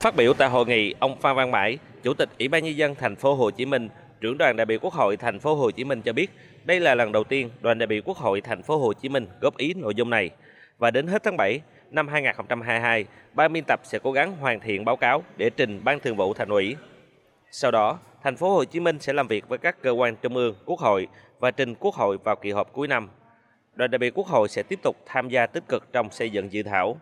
Phát biểu tại hội nghị, ông Phan Văn Mãi, Chủ tịch Ủy ban nhân dân thành phố Hồ Chí Minh, trưởng đoàn đại biểu Quốc hội thành phố Hồ Chí Minh cho biết, đây là lần đầu tiên đoàn đại biểu Quốc hội thành phố Hồ Chí Minh góp ý nội dung này và đến hết tháng 7 năm 2022, ban biên tập sẽ cố gắng hoàn thiện báo cáo để trình Ban Thường vụ Thành ủy. Sau đó, thành phố Hồ Chí Minh sẽ làm việc với các cơ quan trung ương, Quốc hội và trình Quốc hội vào kỳ họp cuối năm. Đoàn đại biểu Quốc hội sẽ tiếp tục tham gia tích cực trong xây dựng dự thảo.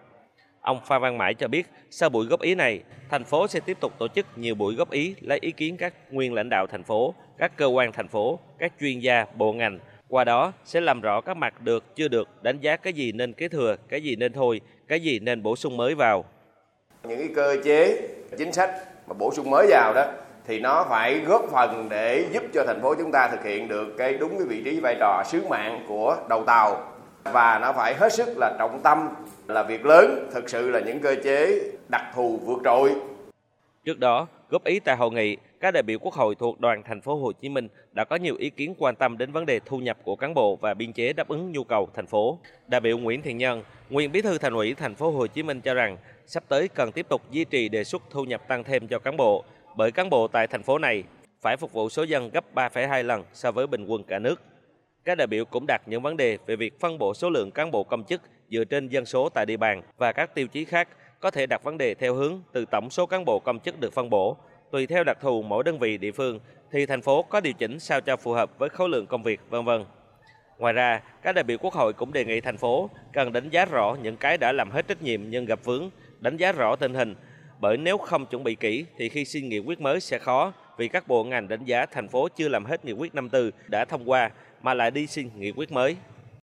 Ông Phan Văn Mãi cho biết, sau buổi góp ý này, thành phố sẽ tiếp tục tổ chức nhiều buổi góp ý lấy ý kiến các nguyên lãnh đạo thành phố, các cơ quan thành phố, các chuyên gia, bộ ngành. Qua đó sẽ làm rõ các mặt được, chưa được, đánh giá cái gì nên kế thừa, cái gì nên thôi, cái gì nên bổ sung mới vào. Những cái cơ chế, chính sách mà bổ sung mới vào đó thì nó phải góp phần để giúp cho thành phố chúng ta thực hiện được cái đúng cái vị trí vai trò sứ mạng của đầu tàu và nó phải hết sức là trọng tâm là việc lớn thực sự là những cơ chế đặc thù vượt trội Trước đó, góp ý tại hội nghị, các đại biểu Quốc hội thuộc đoàn thành phố Hồ Chí Minh đã có nhiều ý kiến quan tâm đến vấn đề thu nhập của cán bộ và biên chế đáp ứng nhu cầu thành phố. Đại biểu Nguyễn Thiện Nhân, nguyên bí thư thành ủy thành phố Hồ Chí Minh cho rằng sắp tới cần tiếp tục duy trì đề xuất thu nhập tăng thêm cho cán bộ, bởi cán bộ tại thành phố này phải phục vụ số dân gấp 3,2 lần so với bình quân cả nước. Các đại biểu cũng đặt những vấn đề về việc phân bổ số lượng cán bộ công chức dựa trên dân số tại địa bàn và các tiêu chí khác có thể đặt vấn đề theo hướng từ tổng số cán bộ công chức được phân bổ, tùy theo đặc thù mỗi đơn vị địa phương thì thành phố có điều chỉnh sao cho phù hợp với khối lượng công việc, vân vân. Ngoài ra, các đại biểu Quốc hội cũng đề nghị thành phố cần đánh giá rõ những cái đã làm hết trách nhiệm nhưng gặp vướng, đánh giá rõ tình hình, bởi nếu không chuẩn bị kỹ, thì khi xin nghị quyết mới sẽ khó, vì các bộ ngành đánh giá thành phố chưa làm hết nghị quyết 54 đã thông qua, mà lại đi xin nghị quyết mới.